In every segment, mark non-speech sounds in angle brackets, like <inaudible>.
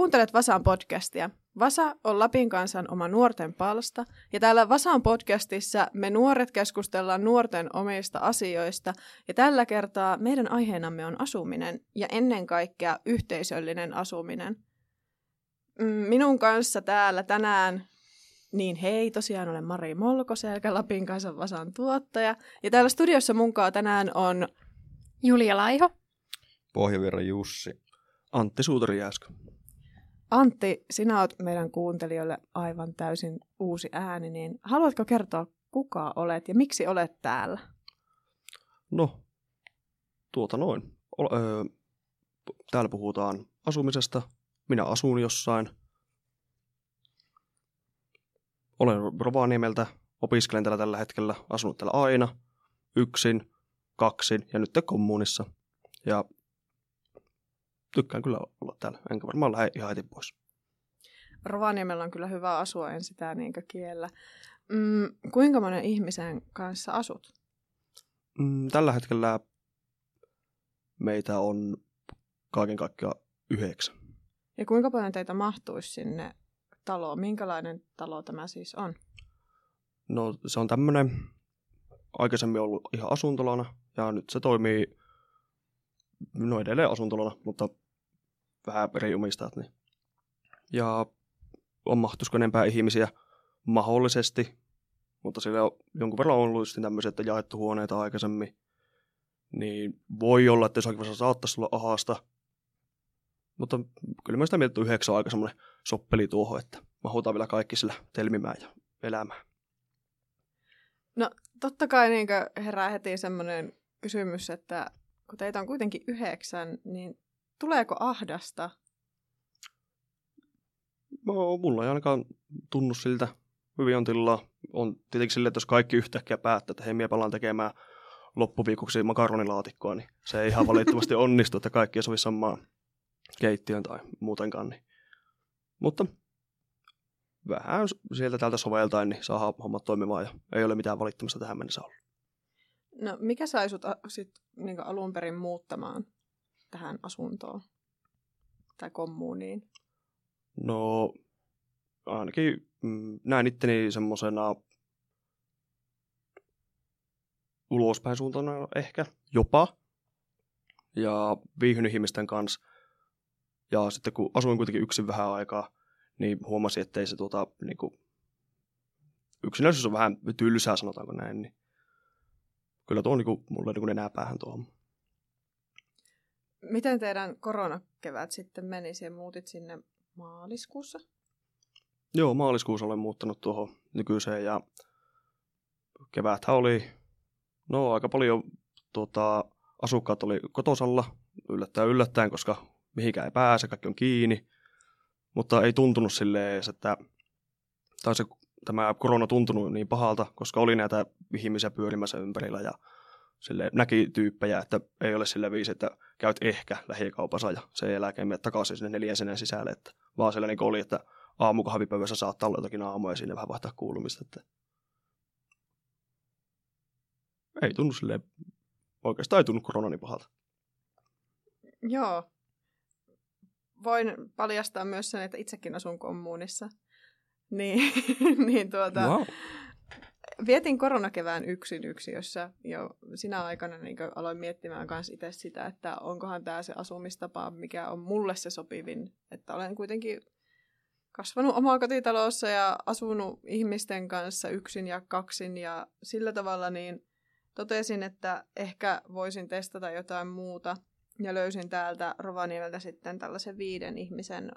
Kuuntelet Vasan podcastia. Vasa on Lapin kansan oma nuorten palsta, ja täällä Vasan podcastissa me nuoret keskustellaan nuorten omista asioista, ja tällä kertaa meidän aiheenamme on asuminen, ja ennen kaikkea yhteisöllinen asuminen. Mm, minun kanssa täällä tänään, niin hei, tosiaan olen Mari Molkoselkä, Lapin kansan Vasan tuottaja, ja täällä studiossa munkaan tänään on Julia Laiho. Pohjavirran Jussi. Antti Suutari Jääskö. Antti, sinä olet meidän kuuntelijoille aivan täysin uusi ääni, niin haluatko kertoa, kuka olet ja miksi olet täällä? No, tuota noin. O- öö, täällä puhutaan asumisesta. Minä asun jossain. Olen Rovaniemeltä, opiskelen täällä tällä hetkellä, asunut täällä aina, yksin, kaksin ja nyt kommunissa. Ja tykkään kyllä olla täällä, enkä varmaan lähde ihan heti pois. Rovaniemellä on kyllä hyvä asua, en sitä niinkö kiellä. Mm, kuinka monen ihmisen kanssa asut? Mm, tällä hetkellä meitä on kaiken kaikkiaan yhdeksän. Ja kuinka paljon teitä mahtuisi sinne taloon? Minkälainen talo tämä siis on? No se on tämmöinen, aikaisemmin ollut ihan asuntolana ja nyt se toimii no edelleen asuntolana, mutta vähän eri omistajat. Niin. Ja on mahtuisiko enempää ihmisiä mahdollisesti, mutta sillä on jonkun verran ollut just tämmöisiä, että jaettu huoneita aikaisemmin. Niin voi olla, että jossakin vaiheessa saattaisi olla ahasta. Mutta kyllä mä sitä mieltä, että yhdeksän on aika semmoinen soppeli tuohon, että mahutaan vielä kaikki sillä telmimään ja elämään. No totta kai niin herää heti semmoinen kysymys, että kun teitä on kuitenkin yhdeksän, niin tuleeko ahdasta? No, mulla ei ainakaan tunnu siltä. Hyvin on tilaa. On tietenkin silleen, että jos kaikki yhtäkkiä päättää, että hei, minä palaan tekemään loppuviikoksi makaronilaatikkoa, niin se ei ihan valitettavasti <laughs> onnistu, että kaikki ei sovi samaan keittiön tai muutenkaan. Niin. Mutta vähän sieltä täältä soveltaen, niin saa hommat toimimaan ja ei ole mitään valittamista tähän mennessä ollut. No mikä sai sut a, sit, niin alun perin muuttamaan tähän asuntoon tai kommuuniin? No ainakin mm, näin itteni semmoisena ulospäin suuntana ehkä jopa. Ja viihdynyt ihmisten kanssa. Ja sitten kun asuin kuitenkin yksin vähän aikaa, niin huomasin, että ei se tuota, niin kuin, yksinäisyys on vähän tylsää, sanotaanko näin. Niin kyllä tuo on niin mulle niin enää päähän tuohon. Miten teidän koronakevät sitten meni? Siellä muutit sinne maaliskuussa? Joo, maaliskuussa olen muuttanut tuohon nykyiseen ja keväthän oli, no aika paljon tuota, asukkaat oli kotosalla yllättäen yllättäen, koska mihinkään ei pääse, kaikki on kiinni. Mutta ei tuntunut silleen, että tai se tämä korona tuntunut niin pahalta, koska oli näitä ihmisiä pyörimässä ympärillä ja sille näki tyyppejä, että ei ole sille viisi, että käyt ehkä lähikaupassa ja sen jälkeen menet takaisin sinne neljäsenen sisälle, että vaan siellä niin oli, että aamukahvipöydässä saattaa olla jotakin aamuja sinne vähän vaihtaa kuulumista. Että... Ei tunnu sille oikeastaan ei tunnu korona niin pahalta. Joo. Voin paljastaa myös sen, että itsekin asun kommuunissa. <laughs> Niin, <laughs> niin tuota, wow. vietin koronakevään yksin yksiössä jo sinä aikana niin aloin miettimään myös itse sitä, että onkohan tämä se asumistapa, mikä on mulle se sopivin. Että olen kuitenkin kasvanut omaa kotitalossa ja asunut ihmisten kanssa yksin ja kaksin ja sillä tavalla niin totesin, että ehkä voisin testata jotain muuta ja löysin täältä Rovaniemeltä sitten tällaisen viiden ihmisen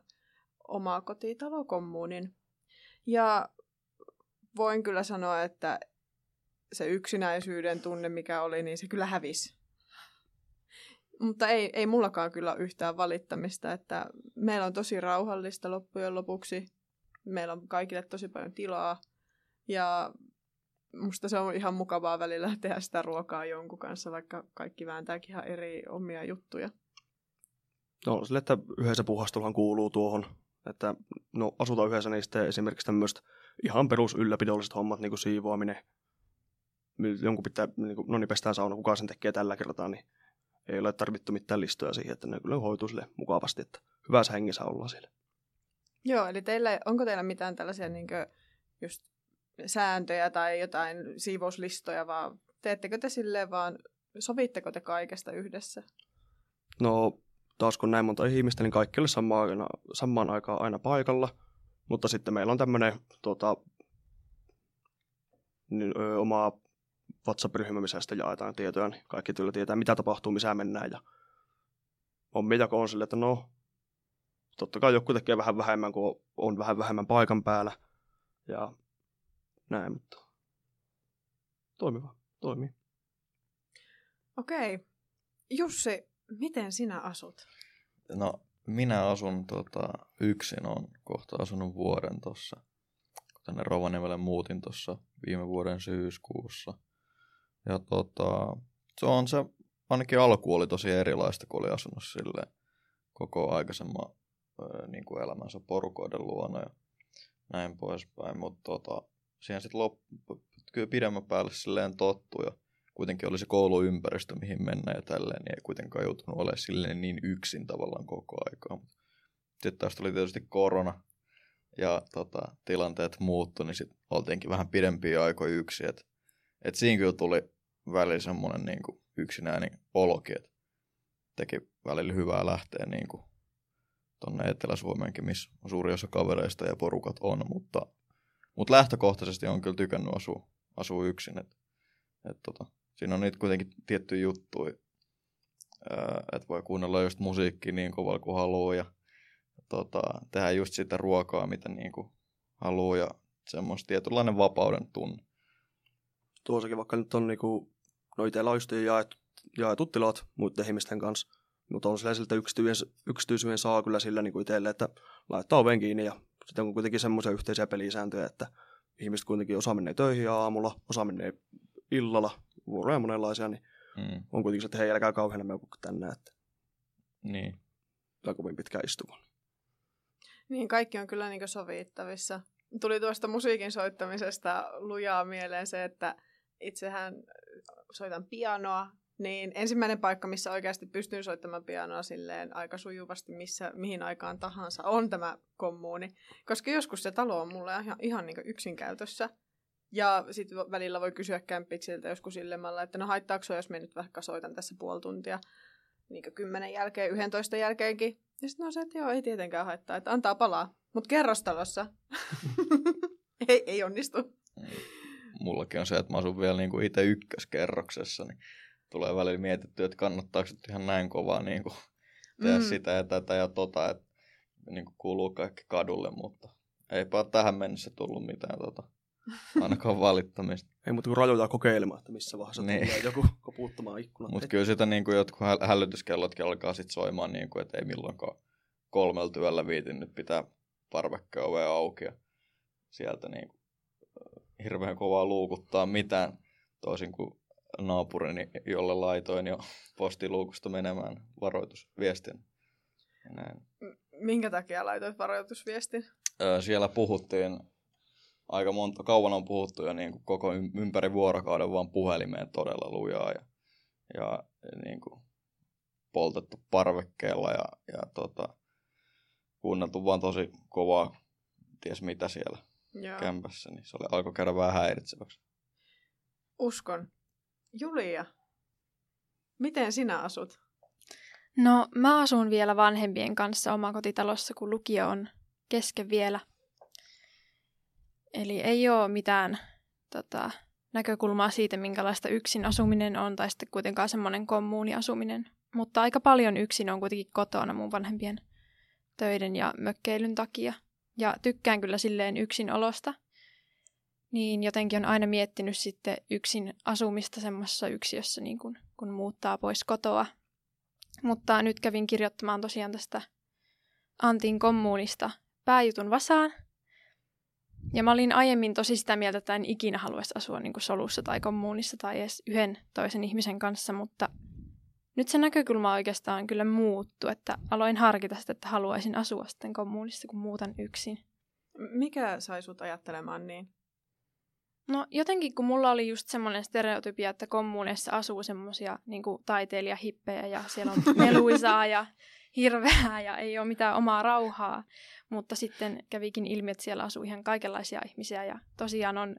omaa kotitalokommuunin, ja voin kyllä sanoa, että se yksinäisyyden tunne, mikä oli, niin se kyllä hävisi. Mutta ei, ei mullakaan kyllä yhtään valittamista, että meillä on tosi rauhallista loppujen lopuksi. Meillä on kaikille tosi paljon tilaa ja musta se on ihan mukavaa välillä tehdä sitä ruokaa jonkun kanssa, vaikka kaikki vääntääkin ihan eri omia juttuja. No sille, että yhdessä puhasteluhan kuuluu tuohon että no, asutaan yhdessä, sitten esimerkiksi tämmöistä ihan perus ylläpidolliset hommat, niin kuin siivoaminen, jonkun pitää, niin kuin, no niin pestään sauna, kuka sen tekee tällä kertaa, niin ei ole tarvittu mitään listoja siihen, että ne kyllä hoituu sille mukavasti, että hyvässä hengissä ollaan siellä. Joo, eli teillä, onko teillä mitään tällaisia niin just sääntöjä tai jotain siivouslistoja, vaan teettekö te silleen vaan, sovitteko te kaikesta yhdessä? No, taas kun näin monta ihmistä, niin kaikki oli samaan, samaan aikaan aina paikalla. Mutta sitten meillä on tämmöinen tota, niin, ö, oma WhatsApp-ryhmä, missä sitten jaetaan tietoja, niin kaikki kyllä tietää, mitä tapahtuu, missä mennään. Ja on mitä on sille, että no, totta kai joku tekee vähän vähemmän, kun on vähän vähemmän paikan päällä. Ja näin, mutta toimiva, toimii. Okei. Jussi, miten sinä asut? No, minä asun tota, yksin, on kohta asunut vuoden tuossa. Tänne Rovaniemelle muutin tuossa viime vuoden syyskuussa. Ja tota, se on se, ainakin alku oli tosi erilaista, kun oli asunut sille koko aikaisemman niin kuin elämänsä porukoiden luona ja näin poispäin. Mutta tota, siihen sitten loppu, kyllä pidemmän päälle silleen tottu ja kuitenkin oli se kouluympäristö, mihin mennä ja tälleen, niin ei kuitenkaan joutunut olemaan silleen niin yksin tavallaan koko aikaa. Sitten taas tuli tietysti korona ja tota, tilanteet muuttui, niin sitten oltiinkin vähän pidempiä aikoja yksin. Että et siinä kyllä tuli välillä semmoinen niin yksinäinen olokin, että teki välillä hyvää lähteä niin kuin tonne Etelä-Suomeenkin, missä suuri osa kavereista ja porukat on, mutta, mutta lähtökohtaisesti on kyllä tykännyt asua, asua yksin. Et, et tota, siinä on niitä kuitenkin tiettyjä juttuja, että voi kuunnella just musiikkia niin kovalla kuin haluaa ja tota, tehdä just sitä ruokaa, mitä niin kuin haluaa ja semmoista tietynlainen vapauden tunne. Tuossakin vaikka nyt on niinku, no itsellä on just jaetut, tilat muiden ihmisten kanssa, mutta on sillä siltä yksityisyyden saa kyllä sillä niin kuin itselle, että laittaa oven kiinni ja sitten on kuitenkin semmoisia yhteisiä pelisääntöjä, että ihmiset kuitenkin osa menee töihin aamulla, osa menee illalla, vuoroja monenlaisia, niin mm. on kuitenkin se, että hei, älkää kauhean meuku tänne, että niin. tai kovin pitkä istuva. Niin, kaikki on kyllä niin sovittavissa. Tuli tuosta musiikin soittamisesta lujaa mieleen se, että itsehän soitan pianoa, niin ensimmäinen paikka, missä oikeasti pystyn soittamaan pianoa silleen aika sujuvasti, missä, mihin aikaan tahansa, on tämä kommuuni. Koska joskus se talo on mulle ihan, ihan niin yksin käytössä. Ja sitten välillä voi kysyä kämppiksiltä joskus illemmalla, että no haittaako jos me nyt vaikka soitan tässä puoli tuntia niin kymmenen jälkeen, yhdentoista jälkeenkin. Ja sitten no se, että joo, ei tietenkään haittaa, että antaa palaa. Mutta kerrostalossa <laughs> ei, ei onnistu. Mullakin on se, että mä asun vielä niin kuin itse ykköskerroksessa, niin tulee välillä mietitty, että kannattaako nyt ihan näin kovaa niin kuin tehdä mm. sitä ja tätä ja tota, että niin kuin kuuluu kaikki kadulle, mutta eipä ole tähän mennessä tullut mitään tota, ainakaan valittamista. Ei muuta kuin rajoja kokeilemaan, että missä vaiheessa niin. tulee joku koputtamaan ikkunat. Mutta kyllä sitä niin kuin jotkut hälytyskellotkin alkaa sitten soimaan, niin kuin, että ei milloinkaan kolmella työllä viitin nyt pitää parvekkeen ovea auki ja sieltä niin kuin, hirveän kovaa luukuttaa mitään, toisin kuin naapurini, jolle laitoin jo postiluukusta menemään varoitusviestin. näin. Minkä takia laitoit varoitusviestin? Öö, siellä puhuttiin, aika monta, kauan on puhuttu jo niin kuin koko ympäri vuorokauden vaan puhelimeen todella lujaa ja, ja niin kuin poltettu parvekkeella ja, ja tota, kuunneltu vaan tosi kovaa, ties mitä siellä Joo. kämpässä, niin se oli, alkoi käydä vähän häiritseväksi. Uskon. Julia, miten sinä asut? No, mä asun vielä vanhempien kanssa omakotitalossa, kun lukio on kesken vielä. Eli ei ole mitään tota, näkökulmaa siitä, minkälaista yksin asuminen on, tai sitten kuitenkaan semmoinen kommuuniasuminen. Mutta aika paljon yksin on kuitenkin kotona mun vanhempien töiden ja mökkeilyn takia. Ja tykkään kyllä silleen yksin olosta niin jotenkin on aina miettinyt sitten yksin asumista semmoisessa yksiössä, niin kun, kun muuttaa pois kotoa. Mutta nyt kävin kirjoittamaan tosiaan tästä Antin kommuunista pääjutun vasaan. Ja mä olin aiemmin tosi sitä mieltä, että en ikinä haluaisi asua niin kuin solussa tai kommuunissa tai edes yhden toisen ihmisen kanssa, mutta nyt se näkökulma oikeastaan kyllä muuttu, että aloin harkita sitä, että haluaisin asua sitten kommuunissa, kun muutan yksin. Mikä sai sut ajattelemaan niin? No jotenkin, kun mulla oli just semmoinen stereotypia, että kommuneissa asuu semmoisia niin taiteilijahippejä ja siellä on <laughs> meluisaa ja hirveää ja ei ole mitään omaa rauhaa. Mutta sitten kävikin ilmi, että siellä asuu ihan kaikenlaisia ihmisiä ja tosiaan on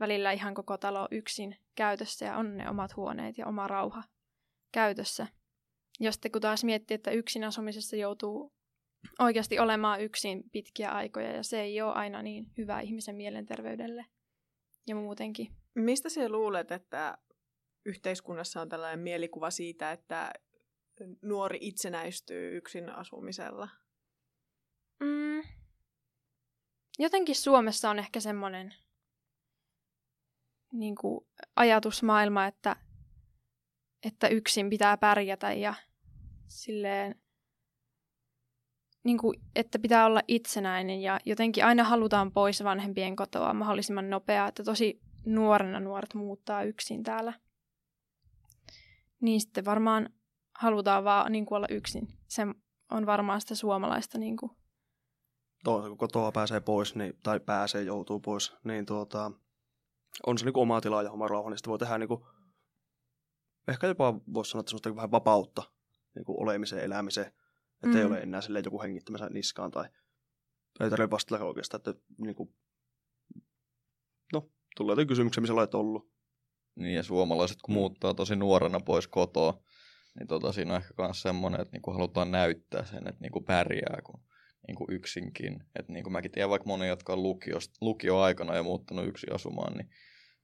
välillä ihan koko talo yksin käytössä ja on ne omat huoneet ja oma rauha käytössä. Ja sitten kun taas miettii, että yksin asumisessa joutuu oikeasti olemaan yksin pitkiä aikoja ja se ei ole aina niin hyvä ihmisen mielenterveydelle ja muutenkin. Mistä sinä luulet, että yhteiskunnassa on tällainen mielikuva siitä, että nuori itsenäistyy yksin asumisella? Mm. Jotenkin Suomessa on ehkä semmoinen niin ajatusmaailma, että, että yksin pitää pärjätä ja silleen, niin kuin, että pitää olla itsenäinen ja jotenkin aina halutaan pois vanhempien kotoa mahdollisimman nopeaa, että tosi nuorena nuoret muuttaa yksin täällä. Niin sitten varmaan halutaan vaan niin kuin olla yksin. Se on varmaan sitä suomalaista niin kuin. Tuo, kun kotoa pääsee pois, niin, tai pääsee, joutuu pois, niin tuota, on se niin kuin oma tila ja oma rauha, niin sitten voi tehdä niin kuin, ehkä jopa voisi sanoa, että semmoista vähän vapautta niin kuin olemiseen, elämiseen. Että mm. ei ole enää silleen joku hengittämässä niskaan tai ei tarvitse vastata oikeastaan, että niin kuin, no, tulee jotain kysymyksiä, missä olet ollut. Niin ja suomalaiset kun mm. muuttaa tosi nuorena pois kotoa, niin tota, siinä on ehkä myös semmoinen, että niinku halutaan näyttää sen, että niinku pärjää kun niinku yksinkin. Että niinku mäkin tiedän vaikka moni, jotka on lukioaikana ja muuttanut yksin asumaan, niin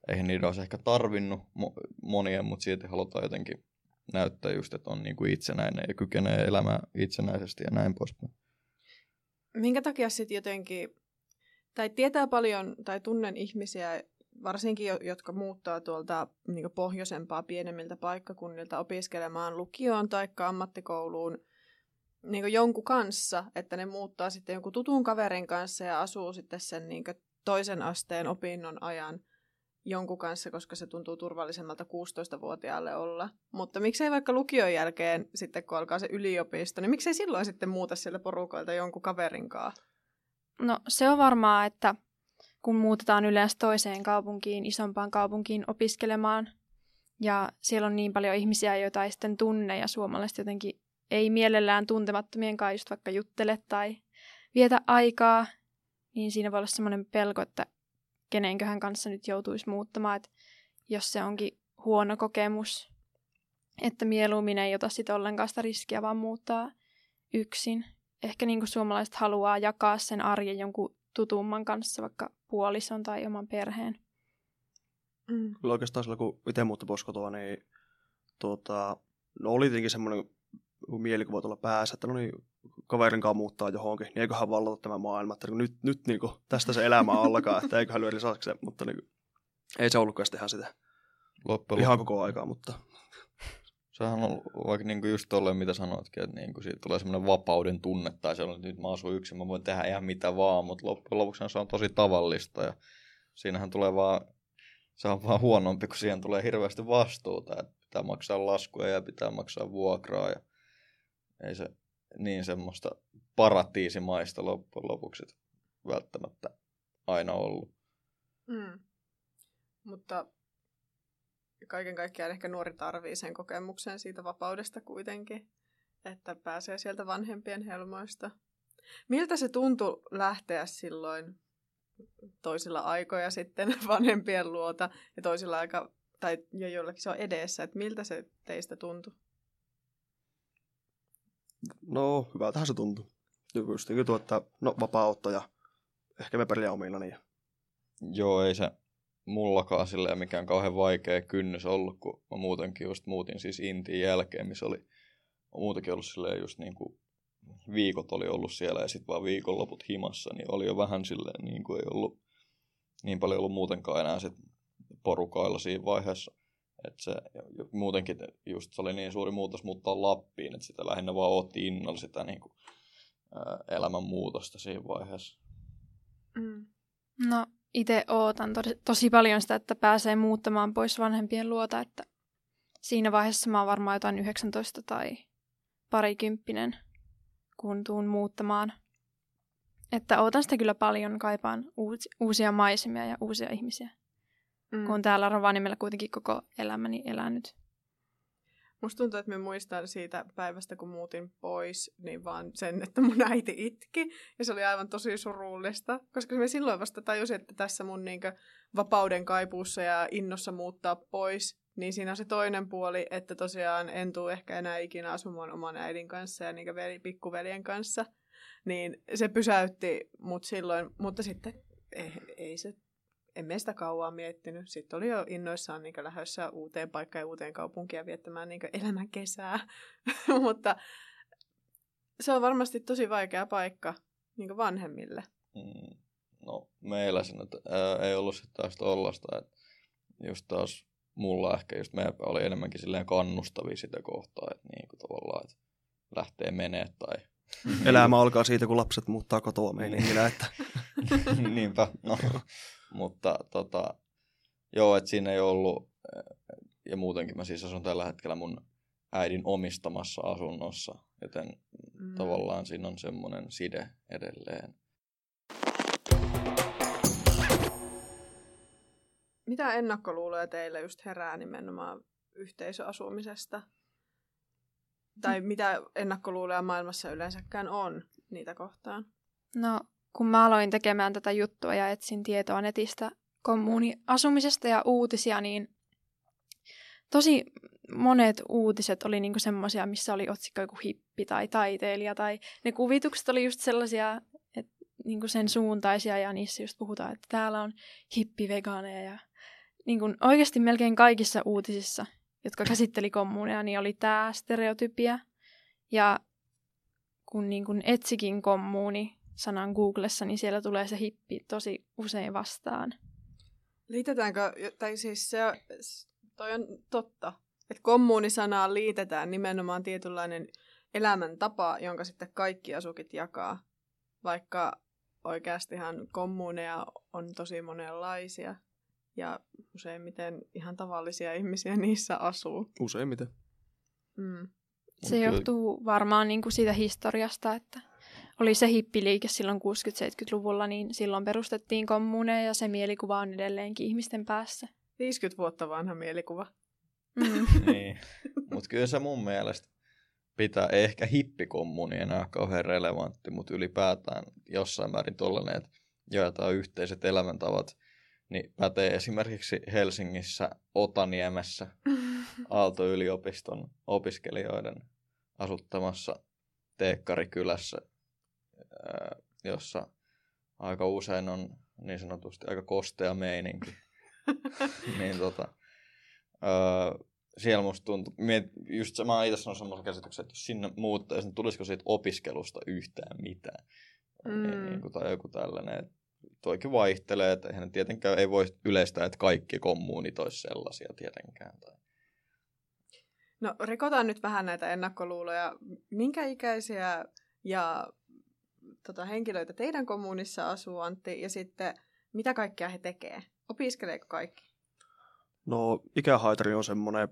eihän niitä olisi ehkä tarvinnut mo- monien, mutta silti halutaan jotenkin näyttää just, että on niinku itsenäinen ja kykenee elämään itsenäisesti ja näin poispäin. Minkä takia sitten jotenkin, tai tietää paljon, tai tunnen ihmisiä, varsinkin jotka muuttaa tuolta niin pohjoisempaa pienemmiltä paikkakunnilta opiskelemaan lukioon tai ammattikouluun niin jonkun kanssa, että ne muuttaa sitten jonkun tutun kaverin kanssa ja asuu sitten sen niin toisen asteen opinnon ajan jonkun kanssa, koska se tuntuu turvallisemmalta 16-vuotiaalle olla. Mutta miksei vaikka lukion jälkeen sitten, kun alkaa se yliopisto, niin miksei silloin sitten muuta siellä porukoilta jonkun kaverinkaan? No se on varmaa, että kun muutetaan yleensä toiseen kaupunkiin, isompaan kaupunkiin opiskelemaan, ja siellä on niin paljon ihmisiä, joita ei sitten tunne, ja suomalaiset jotenkin ei mielellään tuntemattomien kanssa just vaikka juttele tai vietä aikaa, niin siinä voi olla semmoinen pelko, että kenenköhän kanssa nyt joutuisi muuttamaan, että jos se onkin huono kokemus, että mieluummin ei ota sitten ollenkaan sitä riskiä, vaan muuttaa yksin. Ehkä niin kuin suomalaiset haluaa jakaa sen arjen jonkun tutumman kanssa, vaikka puolison tai oman perheen. Mm. Kyllä oikeastaan silloin, kun itse muutti pois kotoa, niin tuota, no oli tietenkin semmoinen mielikuva tuolla päässä, että no niin, kaverin kanssa muuttaa johonkin, niin eiköhän vallata tämä maailma, että nyt, nyt niin kuin, tästä se elämä alkaa, että eiköhän lyö lisäksi, mutta niin, ei se ollutkaan ihan sitä Loppujen ihan koko aikaa, mutta... Sehän on vaikka niin kuin just tolleen, mitä sanoitkin, että niin kuin siitä tulee semmoinen vapauden tunne, tai sellainen, että nyt mä asun yksin, mä voin tehdä ihan mitä vaan, mutta loppujen lopuksi se on tosi tavallista, ja siinähän tulee vaan, se on vaan huonompi, kun siihen tulee hirveästi vastuuta, että pitää maksaa laskuja ja pitää maksaa vuokraa, ja ei se niin semmoista paratiisimaista loppujen lopuksi välttämättä aina ollut. Mm. Mutta kaiken kaikkiaan ehkä nuori tarvii sen kokemuksen siitä vapaudesta kuitenkin, että pääsee sieltä vanhempien helmoista. Miltä se tuntui lähteä silloin toisilla aikoja sitten <laughs> vanhempien luota ja toisilla aika, tai jo jollakin se on edessä, että miltä se teistä tuntui? No, hyvältähän se tuntui. Just niin kuin että no, vapautta ja ehkä me pärjää omilla niin. Joo, ei se mullakaan silleen mikään kauhean vaikea kynnys ollut, kun mä muutenkin just muutin siis Intiin jälkeen, missä oli muutenkin ollut silleen just niin kuin viikot oli ollut siellä ja sitten vaan viikonloput himassa, niin oli jo vähän silleen niin kuin ei ollut niin paljon ollut muutenkaan enää sit porukailla siinä vaiheessa. Että se muutenkin just se oli niin suuri muutos muuttaa Lappiin, että sitä lähinnä vaan otti innolla sitä niin kuin, ää, elämänmuutosta siinä vaiheessa. Mm. No itse ootan to- tosi paljon sitä, että pääsee muuttamaan pois vanhempien luota, että siinä vaiheessa mä oon varmaan jotain 19 tai parikymppinen, kun tuun muuttamaan. Että ootan sitä kyllä paljon, kaipaan uusi, uusia maisemia ja uusia ihmisiä mm. kun täällä Rovaniemellä kuitenkin koko elämäni elänyt. Musta tuntuu, että mä muistan siitä päivästä, kun muutin pois, niin vaan sen, että mun äiti itki. Ja se oli aivan tosi surullista, koska me silloin vasta tajusin, että tässä mun niinkö vapauden kaipuussa ja innossa muuttaa pois, niin siinä on se toinen puoli, että tosiaan en tule ehkä enää ikinä asumaan oman äidin kanssa ja niinkö veli, pikkuveljen kanssa. Niin se pysäytti mut silloin, mutta sitten ei, ei se emme sitä kauan miettinyt. Sitten oli jo innoissaan niin lähdössä uuteen paikkaan ja uuteen kaupunkiin viettämään niin elämän kesää. <laughs> Mutta se on varmasti tosi vaikea paikka niin vanhemmille. Mm, no meillä se nyt ää, ei ollut sitten taas tollasta, että just taas mulla ehkä just meidän oli enemmänkin silleen kannustavia sitä kohtaa, että niin kuin tavallaan, että lähtee menee tai... Elämä alkaa siitä, kun lapset muuttaa kotoa meiningillä, että... <laughs> Niinpä, no mutta tota, joo, että siinä ei ollut, ja muutenkin mä siis asun tällä hetkellä mun äidin omistamassa asunnossa, joten mm. tavallaan siinä on semmoinen side edelleen. Mitä ennakkoluuloja teille just herää nimenomaan yhteisöasumisesta? Tai mm. mitä ennakkoluuloja maailmassa yleensäkään on niitä kohtaan? No kun mä aloin tekemään tätä juttua ja etsin tietoa netistä kommuuniasumisesta ja uutisia, niin tosi monet uutiset oli niinku semmoisia, missä oli otsikko joku hippi tai taiteilija tai ne kuvitukset oli just sellaisia, että niinku sen suuntaisia ja niissä just puhutaan, että täällä on hippiveganeja ja niinku oikeasti melkein kaikissa uutisissa, jotka käsitteli kommunia, niin oli tämä stereotypia. Ja kun niinku etsikin kommuuni sanan Googlessa, niin siellä tulee se hippi tosi usein vastaan. Liitetäänkö, tai siis se, toi on totta, että kommuunisanaan liitetään nimenomaan tietynlainen elämäntapa, jonka sitten kaikki asukit jakaa, vaikka oikeastihan kommuuneja on tosi monenlaisia ja useimmiten ihan tavallisia ihmisiä niissä asuu. Useimmiten. Mm. Se johtuu varmaan niin kuin siitä historiasta, että oli se hippiliike silloin 60-70-luvulla, niin silloin perustettiin kommuuneja ja se mielikuva on edelleenkin ihmisten päässä. 50 vuotta vanha mielikuva. Mm. <laughs> niin. Mutta kyllä se mun mielestä pitää, ei ehkä hippikommuuni enää kauhean relevantti, mutta ylipäätään jossain määrin tollainen, että jaetaan yhteiset elämäntavat, niin pätee esimerkiksi Helsingissä Otaniemessä <laughs> Aalto-yliopiston opiskelijoiden asuttamassa Teekkarikylässä jossa aika usein on niin sanotusti aika kostea meininki. <laughs> niin tota, öö, siellä musta tuntuu, miet, just se, mä itse sanon semmoisen käsityksen, että jos sinne muuttaisi, niin tulisiko siitä opiskelusta yhtään mitään. Mm. Niin, niin kuin, tai joku tällainen, että toikin vaihtelee, että eihän tietenkään ei voi yleistää, että kaikki kommuunit olisi sellaisia tietenkään. Tai... No rikotaan nyt vähän näitä ennakkoluuloja. Minkä ikäisiä ja tota, henkilöitä teidän kommunissa asuu, Antti, ja sitten mitä kaikkea he tekee? Opiskeleeko kaikki? No ikähaitari on semmoinen,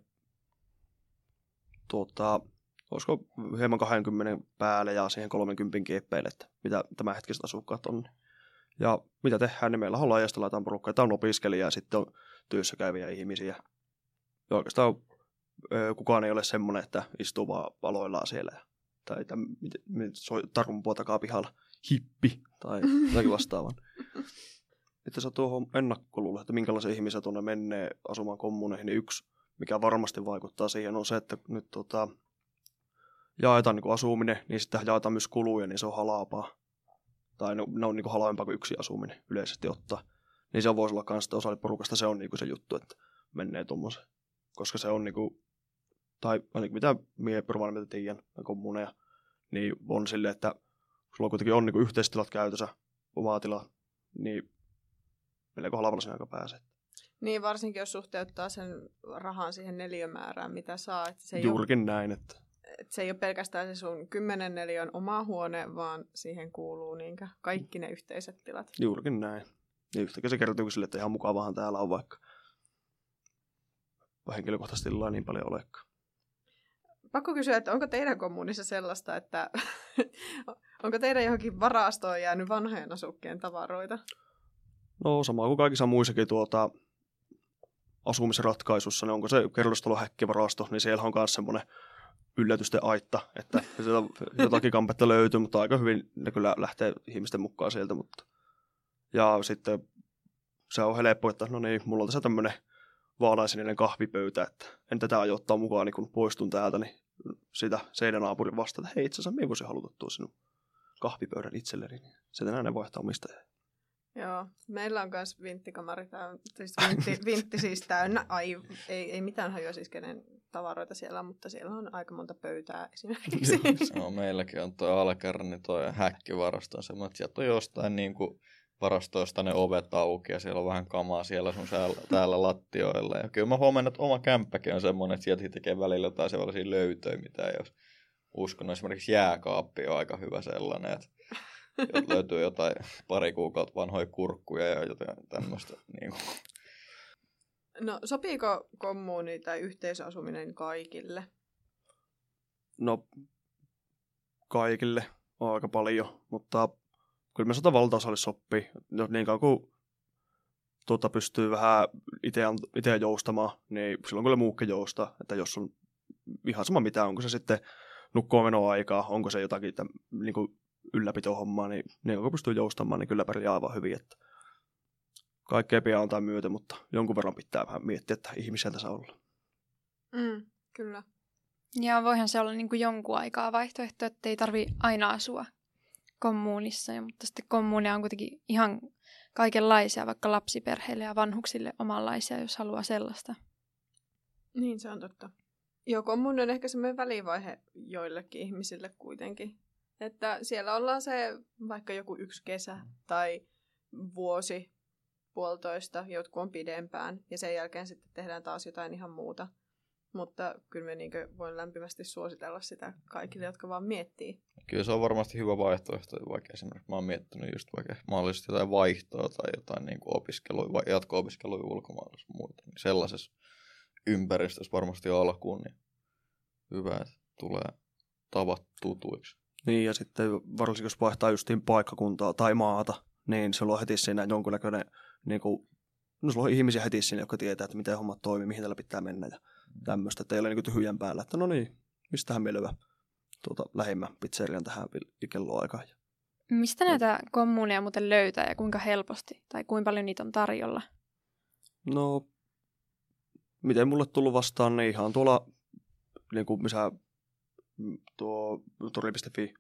tuota, olisiko hieman 20 päälle ja siihen 30 kieppeille, että mitä tämä hetkiset asukkaat on. Ja mitä tehdään, niin meillä on laajasta laitaan porukkaa. Tämä on opiskelijaa ja sitten on työssä käyviä ihmisiä. Ja oikeastaan kukaan ei ole semmoinen, että istuu vaan valoillaan siellä tai että tarun takaa pihalla hippi tai <laughs> jotakin vastaavan. että sä tuohon ennakkoluulle, että minkälaisia ihmisiä tuonne menee asumaan kommuneihin, niin yksi, mikä varmasti vaikuttaa siihen, on se, että nyt tota, jaetaan niin asuminen, niin sitten jaetaan myös kuluja, niin se on halapaa. Tai ne, ne on niin halvempaa kuin yksi asuminen yleisesti ottaa. Niin se voisi olla myös osa porukasta, se on niin se juttu, että menee tuommoisen. Koska se on niin kuin, tai ainakin mitä mie mitä tiedän, kommuneja, niin on silleen, että sulla kuitenkin on niin yhteistilat käytössä, omaa tila, niin melko halvalla sen aika pääsee. Niin, varsinkin jos suhteuttaa sen rahan siihen neliömäärään, mitä saa. Että se Juurikin ole, näin. Että... että se ei ole pelkästään se sun kymmenen neliön oma huone, vaan siihen kuuluu niinkä kaikki ne yhteiset tilat. Juurikin näin. Ja yhtäkkiä se kertoo sille, että ihan mukavahan täällä on vaikka henkilökohtaisesti niin paljon olekaan. Pakko kysyä, että onko teidän kommunissa sellaista, että <laughs> onko teidän johonkin varastoon jäänyt vanhojen asukkeen tavaroita? No sama kuin kaikissa muissakin tuota, asumisratkaisussa, niin onko se kerrostalo häkkivarasto, niin siellä on myös semmoinen yllätysten aitta, että <laughs> jotakin kampetta löytyy, mutta aika hyvin ne kyllä lähtee ihmisten mukaan sieltä. Mutta. Ja sitten se on helppo, että no niin, mulla on tässä tämmöinen vaalaisinen kahvipöytä, että en tätä aio ottaa mukaan, niin kun poistun täältä, niin sitä seinänaapurin vasta, että hei itse asiassa minä voisin haluta tuo sinun kahvipöydän itselleni, niin sitten ne vaihtaa omistajaa. Joo, meillä on myös vinttikamari, täynnä, siis vintti, <laughs> vintti siis täynnä, ai, ei, ei mitään hajua siis kenen tavaroita siellä on, mutta siellä on aika monta pöytää esimerkiksi. no, meilläkin on tuo alkerni, tuo häkkivarasto on semmoinen, että sieltä on jostain niin kuin varastoista ne ovet auki ja siellä on vähän kamaa siellä sun säällä, täällä lattioilla. Ja kyllä mä huomaan, että oma kämppäkin on semmoinen, että sieltä tekee välillä jotain sellaisia löytöjä, mitä ei olisi uskonut. Esimerkiksi jääkaappi on aika hyvä sellainen, että löytyy jotain pari kuukautta vanhoja kurkkuja ja jotain tämmöistä. Niin kuin. No sopiiko kommuuni tai yhteisasuminen kaikille? No kaikille on aika paljon, mutta kyllä me sata valtaosalle sopii. No, niin kauan kuin tuota, pystyy vähän itse joustamaan, niin silloin kyllä muukin joustaa. Että jos on ihan sama mitä, onko se sitten nukkuun aikaa, onko se jotakin että, niin kuin ylläpitohommaa, niin niin kun pystyy joustamaan, niin kyllä pärjää aivan hyvin. Että kaikkea pian antaa myötä, mutta jonkun verran pitää vähän miettiä, että ihmisiä tässä olla. Mm, kyllä. Ja voihan se olla niin kuin jonkun aikaa vaihtoehto, että ei tarvi aina asua kommuunissa, mutta sitten kommuunia on kuitenkin ihan kaikenlaisia, vaikka lapsiperheille ja vanhuksille omanlaisia, jos haluaa sellaista. Niin, se on totta. Joo, kommuuni on ehkä semmoinen välivaihe joillekin ihmisille kuitenkin. Että siellä ollaan se vaikka joku yksi kesä tai vuosi, puolitoista, jotkut on pidempään ja sen jälkeen sitten tehdään taas jotain ihan muuta. Mutta kyllä me niin voin lämpimästi suositella sitä kaikille, jotka vaan miettii. Kyllä se on varmasti hyvä vaihtoehto, vaikka esimerkiksi mä oon miettinyt just vaikka mahdollisesti jotain vaihtoa tai jotain niin opiskelua, vai jatko-opiskelua ulkomailla muuta. Niin sellaisessa ympäristössä varmasti alkuun, niin hyvä, että tulee tavat tutuiksi. Niin, ja sitten varsinkin jos vaihtaa justiin paikkakuntaa tai maata, niin se on heti siinä jonkunnäköinen, niin kuin, no sulla on ihmisiä heti siinä, jotka tietää, että miten hommat toimii, mihin tällä pitää mennä ja mm. Tämmöistä, että ei ole niin tyhjän päällä, että no niin, mistähän me löyä tuota, lähimmän pizzerian tähän kelloaikaan. Mistä näitä kommuuneja muuten löytää ja kuinka helposti? Tai kuinka paljon niitä on tarjolla? No, miten mulle tullut vastaan, niin ihan tuolla, niin kuin missä mm, tuo tori.fi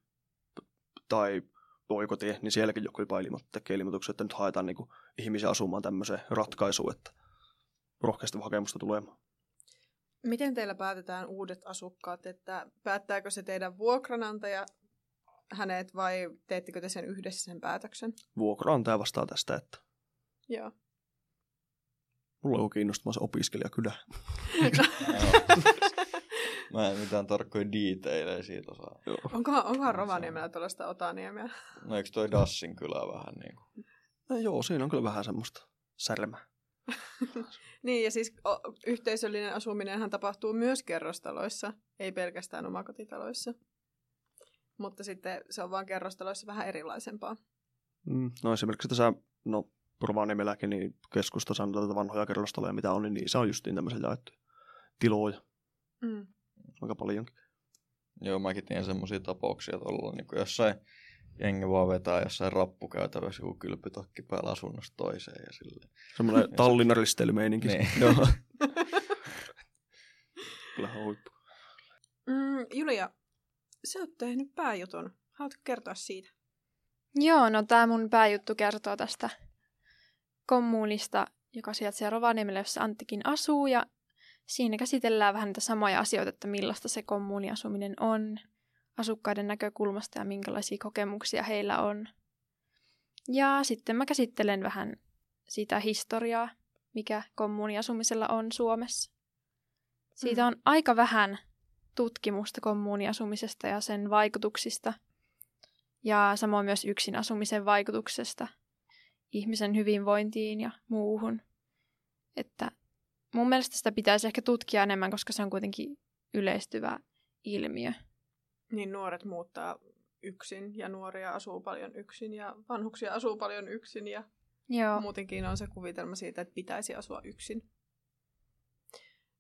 tai Oikotie, niin sielläkin joku jopa ilmo- tekee ilmoituksia, että nyt haetaan niin kuin, ihmisiä asumaan tämmöiseen ratkaisuun, että rohkeasti hakemusta tulemaan. Miten teillä päätetään uudet asukkaat, että päättääkö se teidän vuokranantaja hänet vai teettekö te sen yhdessä sen päätöksen? Vuokranantaja vastaa tästä, että Joo. Mulla on kiinnostamassa opiskelija kyllä. Mä en mitään tarkkoja detaileja siitä osaa. Onkohan, onkohan Rovaniemellä tuollaista Otaniemää? No eikö toi Dassin kyllä vähän niin kuin? No joo, siinä on kyllä vähän semmoista särmää. Niin, ja siis o, yhteisöllinen asuminenhan tapahtuu myös kerrostaloissa, ei pelkästään omakotitaloissa. Mutta sitten se on vaan kerrostaloissa vähän erilaisempaa. Mm, no esimerkiksi tässä, no Rovaniemelläkin, niin keskusta sanotaan vanhoja kerrostaloja, mitä on, niin niissä on justiin tämmöisiä jaettuja tiloja. Mm aika paljonkin. Joo, mäkin tiedän semmoisia tapauksia, että ollaan niin jossain jengi vaan vetää jossain rappukäytävässä joku kylpytakki päällä asunnosta toiseen ja silleen. Semmoinen tallinnaristeilymeininki. niin. Joo. <laughs> Kyllä huippu. Mm, Julia, sä oot tehnyt pääjutun. Haluatko kertoa siitä? Joo, no tämä mun pääjuttu kertoo tästä kommuunista, joka sijaitsee Rovaniemellä, jossa Anttikin asuu. Ja Siinä käsitellään vähän niitä samoja asioita, että millaista se kommuuniasuminen on asukkaiden näkökulmasta ja minkälaisia kokemuksia heillä on. Ja sitten mä käsittelen vähän sitä historiaa, mikä kommuuniasumisella on Suomessa. Siitä mm. on aika vähän tutkimusta kommuuniasumisesta ja sen vaikutuksista. Ja samoin myös yksin asumisen vaikutuksesta ihmisen hyvinvointiin ja muuhun. Että mun mielestä sitä pitäisi ehkä tutkia enemmän, koska se on kuitenkin yleistyvä ilmiö. Niin nuoret muuttaa yksin ja nuoria asuu paljon yksin ja vanhuksia asuu paljon yksin ja Joo. muutenkin on se kuvitelma siitä, että pitäisi asua yksin.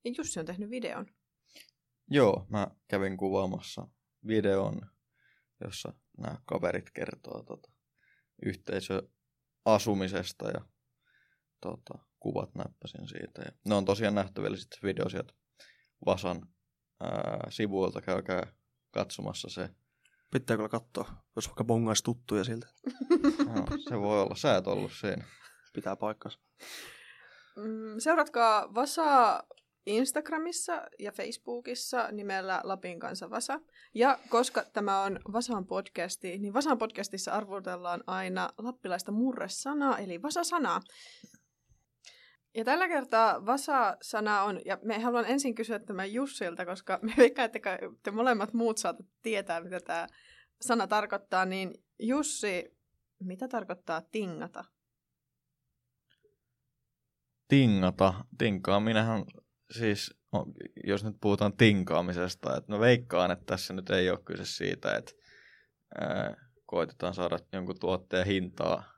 Ja Jussi on tehnyt videon. Joo, mä kävin kuvaamassa videon, jossa nämä kaverit kertoo tota, yhteisöasumisesta ja tota, kuvat näppäsin siitä. Ja ne on tosiaan nähtävillä sitten video sieltä Vasan ää, sivuilta, käykää katsomassa se. Pitää kyllä katsoa, jos vaikka bongaisi tuttuja siltä. <laughs> No, se voi olla, sä et ollut siinä. Pitää paikkansa. Mm, Seuratkaa Vasaa Instagramissa ja Facebookissa nimellä Lapin kanssa Vasa. Ja koska tämä on Vasan podcasti, niin Vasan podcastissa arvotellaan aina lappilaista murresanaa, eli Vasa-sanaa. Ja tällä kertaa Vasa-sana on, ja me haluan ensin kysyä tämän Jussilta, koska me veikkaan, että te molemmat muut saatte tietää, mitä tämä sana tarkoittaa, niin Jussi, mitä tarkoittaa tingata? Tingata. Tinkaaminenhan siis, jos nyt puhutaan tinkaamisesta, että mä veikkaan, että tässä nyt ei ole kyse siitä, että koitetaan saada jonkun tuotteen hintaa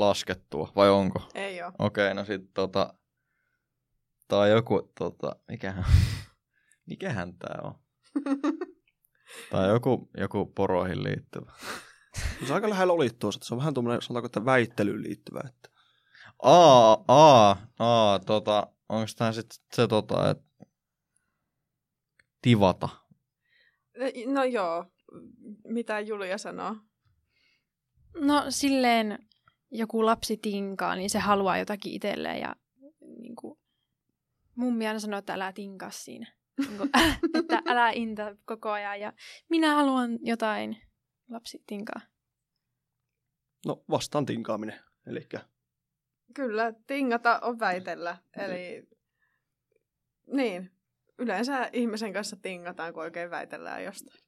laskettua, vai onko? Ei ole. Okei, okay, no sitten tota, tai joku, tota, mikähän, <laughs> mikähän tää on? <laughs> tai joku, joku poroihin liittyvä. Se aika lähellä oli tuossa, se on vähän tuommoinen, sanotaanko, että väittelyyn liittyvä. Että... Aa, aa, aa, tota, onko tämä sitten se, tota, että tivata? No joo, mitä Julia sanoo? No silleen joku lapsi tinkaa, niin se haluaa jotakin itselleen ja niin kuin, mummi aina sanoo, että älä tinkaa siinä. Niin <laughs> että älä inta koko ajan ja minä haluan jotain. Lapsi tinkaa. No vastaan tinkaaminen, eli Kyllä, tingata on väitellä. Eli niin, yleensä ihmisen kanssa tingataan, kun oikein väitellään jostain.